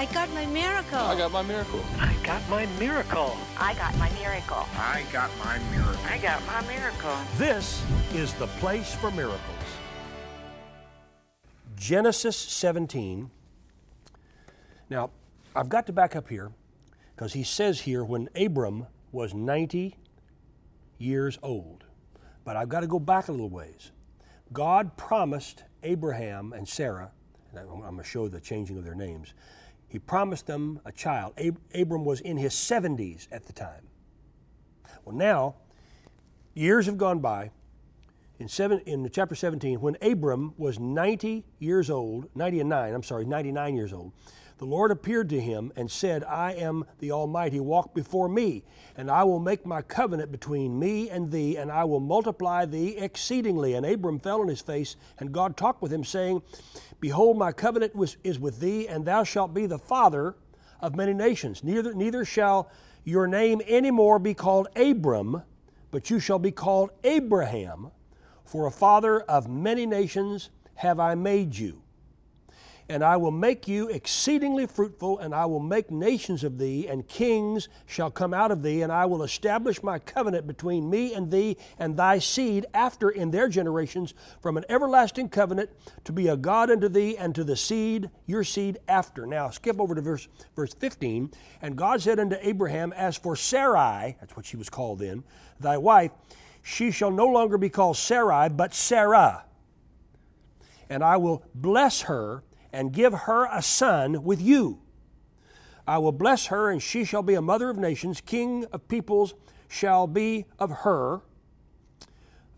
I got my miracle. I got my miracle. I got my miracle. I got my miracle. I got my miracle. I got my miracle. This is the place for miracles. Genesis 17. Now, I've got to back up here because he says here when Abram was 90 years old. But I've got to go back a little ways. God promised Abraham and Sarah, and I'm going to show the changing of their names, he promised them a child. Ab- Abram was in his 70s at the time. Well, now, years have gone by. In, seven, in chapter 17, when Abram was 90 years old, 90 and 9, I'm sorry, 99 years old, the Lord appeared to him and said, I am the Almighty. Walk before me, and I will make my covenant between me and thee, and I will multiply thee exceedingly. And Abram fell on his face, and God talked with him, saying, Behold, my covenant is with thee, and thou shalt be the father of many nations. Neither, neither shall your name any more be called Abram, but you shall be called Abraham, for a father of many nations have I made you and I will make you exceedingly fruitful, and I will make nations of thee, and kings shall come out of thee, and I will establish my covenant between me and thee and thy seed after in their generations from an everlasting covenant to be a God unto thee and to the seed, your seed after. Now skip over to verse, verse 15. And God said unto Abraham, As for Sarai, that's what she was called then, thy wife, she shall no longer be called Sarai, but Sarah. And I will bless her and give her a son with you. I will bless her, and she shall be a mother of nations. King of peoples shall be of her.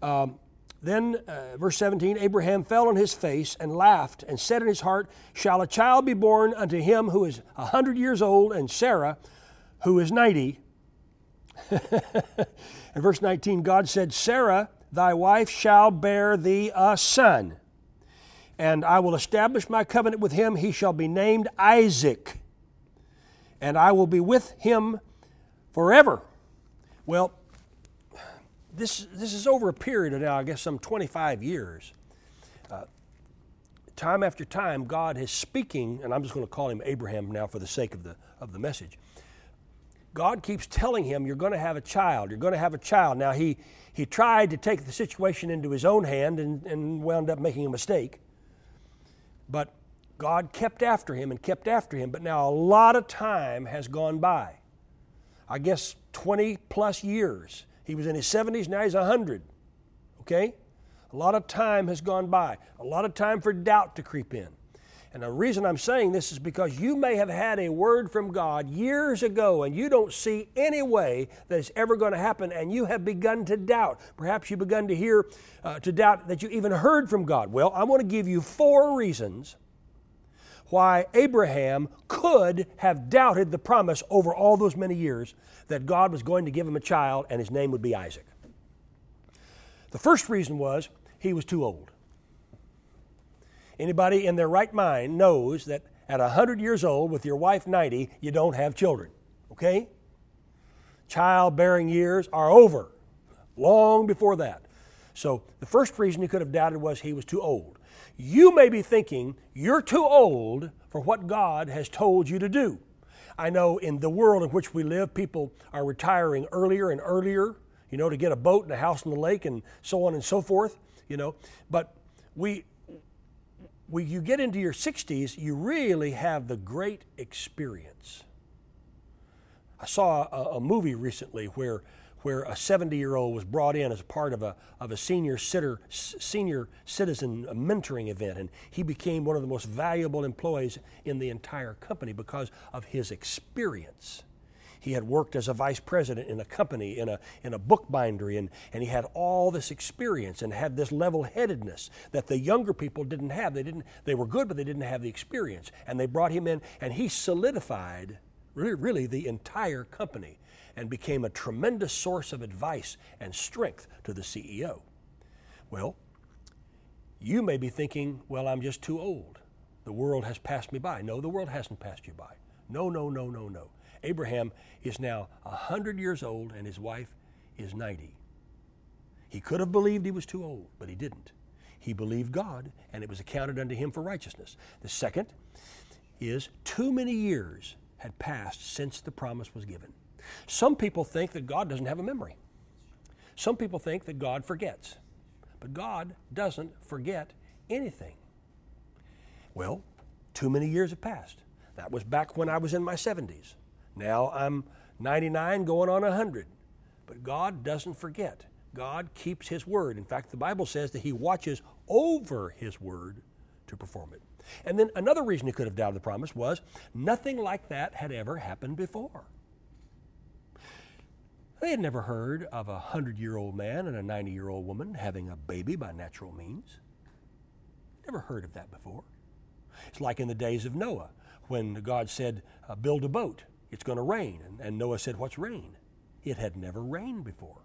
Um, then, uh, verse 17 Abraham fell on his face and laughed, and said in his heart, Shall a child be born unto him who is a hundred years old, and Sarah, who is ninety? and verse 19, God said, Sarah, thy wife, shall bear thee a son and I will establish my covenant with him. He shall be named Isaac, and I will be with him forever. Well, this, this is over a period of now, I guess, some 25 years. Uh, time after time, God is speaking, and I'm just going to call him Abraham now for the sake of the, of the message. God keeps telling him, You're going to have a child. You're going to have a child. Now, he, he tried to take the situation into his own hand and, and wound up making a mistake. But God kept after him and kept after him. But now a lot of time has gone by. I guess 20 plus years. He was in his 70s, now he's 100. Okay? A lot of time has gone by. A lot of time for doubt to creep in. And the reason I'm saying this is because you may have had a word from God years ago and you don't see any way that it's ever going to happen and you have begun to doubt. Perhaps you've begun to hear, uh, to doubt that you even heard from God. Well, I want to give you four reasons why Abraham could have doubted the promise over all those many years that God was going to give him a child and his name would be Isaac. The first reason was he was too old. Anybody in their right mind knows that at 100 years old, with your wife 90, you don't have children. Okay? Childbearing years are over long before that. So the first reason he could have doubted was he was too old. You may be thinking you're too old for what God has told you to do. I know in the world in which we live, people are retiring earlier and earlier, you know, to get a boat and a house on the lake and so on and so forth, you know. But we, when you get into your 60s, you really have the great experience. I saw a, a movie recently where, where a 70 year old was brought in as part of a, of a senior, sitter, senior citizen mentoring event, and he became one of the most valuable employees in the entire company because of his experience. He had worked as a vice president in a company, in a, in a bookbindery, and, and he had all this experience and had this level headedness that the younger people didn't have. They, didn't, they were good, but they didn't have the experience. And they brought him in, and he solidified really, really the entire company and became a tremendous source of advice and strength to the CEO. Well, you may be thinking, well, I'm just too old. The world has passed me by. No, the world hasn't passed you by. No, no, no, no, no. Abraham is now 100 years old and his wife is 90. He could have believed he was too old, but he didn't. He believed God and it was accounted unto him for righteousness. The second, is too many years had passed since the promise was given. Some people think that God doesn't have a memory. Some people think that God forgets. But God doesn't forget anything. Well, too many years have passed. That was back when I was in my 70s. Now I'm 99 going on 100. But God doesn't forget. God keeps His word. In fact, the Bible says that He watches over His word to perform it. And then another reason he could have doubted the promise was nothing like that had ever happened before. They had never heard of a 100 year old man and a 90 year old woman having a baby by natural means. Never heard of that before. It's like in the days of Noah when God said, uh, Build a boat, it's going to rain. And, and, Noah said, What's rain? It had never rained before.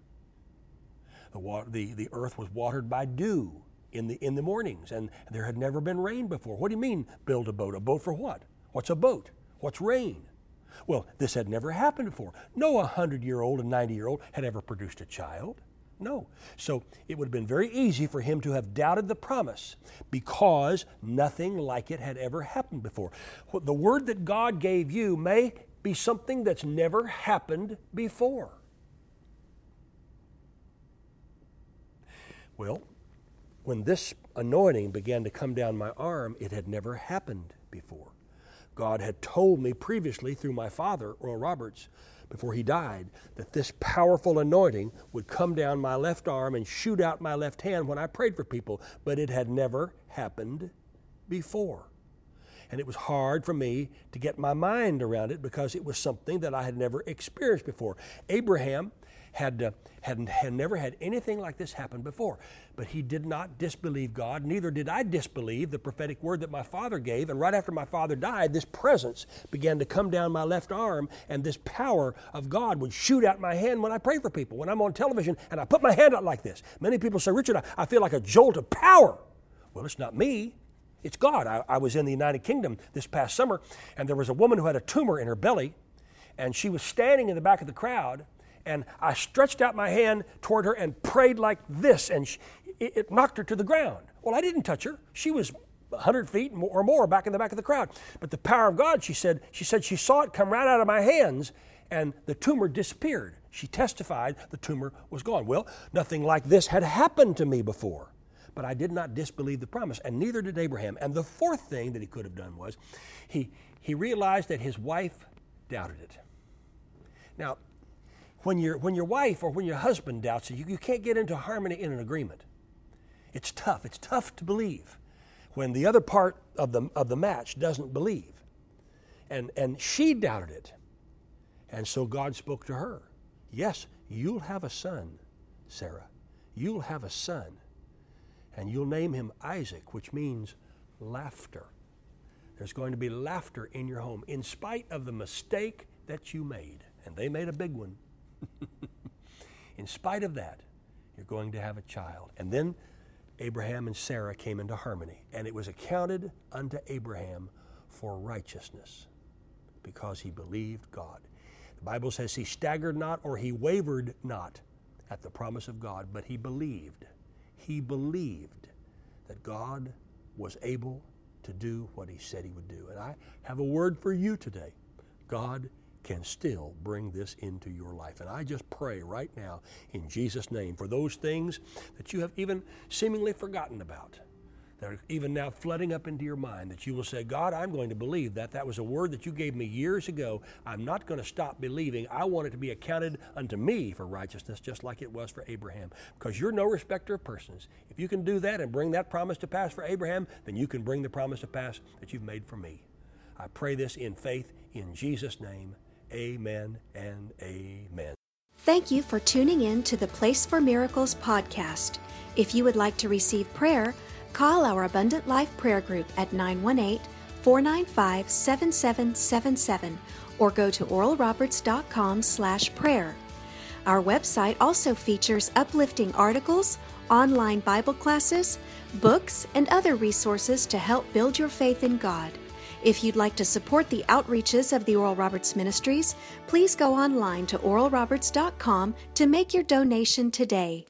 The, water, the, the earth was watered by dew in the, in the mornings, and there had never been rain before. What do you mean, build a boat? A boat for what? What's a boat? What's rain? Well, this had never happened before. No 100 year old and 90 year old had ever produced a child. No. So it would have been very easy for him to have doubted the promise because nothing like it had ever happened before. The word that God gave you may be something that's never happened before. Well, when this anointing began to come down my arm, it had never happened before. God had told me previously through my father, Oral Roberts, before he died, that this powerful anointing would come down my left arm and shoot out my left hand when I prayed for people, but it had never happened before. And it was hard for me to get my mind around it because it was something that I had never experienced before. Abraham had, uh, had, had never had anything like this happen before. But he did not disbelieve God. Neither did I disbelieve the prophetic word that my father gave. And right after my father died, this presence began to come down my left arm, and this power of God would shoot out my hand when I pray for people. When I'm on television and I put my hand out like this, many people say, Richard, I, I feel like a jolt of power. Well, it's not me. It's God. I, I was in the United Kingdom this past summer, and there was a woman who had a tumor in her belly, and she was standing in the back of the crowd and I stretched out my hand toward her and prayed like this, and she, it, it knocked her to the ground. Well, I didn't touch her. She was 100 feet or more back in the back of the crowd. But the power of God, she said, she said she saw it come right out of my hands, and the tumor disappeared. She testified the tumor was gone. Well, nothing like this had happened to me before. But I did not disbelieve the promise, and neither did Abraham. And the fourth thing that he could have done was he, he realized that his wife doubted it. Now, when, your when your wife or when your husband doubts it, you, you can't get into harmony in an agreement. It's tough. It's tough to believe when the other part of the, of the match doesn't believe. And, and she doubted it. And so God spoke to her Yes, you'll have a son, Sarah. You'll have a son. And you'll name him Isaac, which means laughter. There's going to be laughter in your home in spite of the mistake that you made. And they made a big one. in spite of that, you're going to have a child. And then Abraham and Sarah came into harmony, and it was accounted unto Abraham for righteousness because he believed God. The Bible says he staggered not or he wavered not at the promise of God, but he believed. He believed that God was able to do what he said he would do. And I have a word for you today. God can still bring this into your life. And I just pray right now in Jesus' name for those things that you have even seemingly forgotten about. That are even now flooding up into your mind, that you will say, God, I'm going to believe that. That was a word that you gave me years ago. I'm not going to stop believing. I want it to be accounted unto me for righteousness, just like it was for Abraham. Because you're no respecter of persons. If you can do that and bring that promise to pass for Abraham, then you can bring the promise to pass that you've made for me. I pray this in faith in Jesus' name. Amen and amen. Thank you for tuning in to the Place for Miracles podcast. If you would like to receive prayer, call our Abundant Life Prayer Group at 918 495 7777 or go to oralroberts.com slash prayer. Our website also features uplifting articles, online Bible classes, books, and other resources to help build your faith in God. If you'd like to support the outreaches of the Oral Roberts Ministries, please go online to oralroberts.com to make your donation today.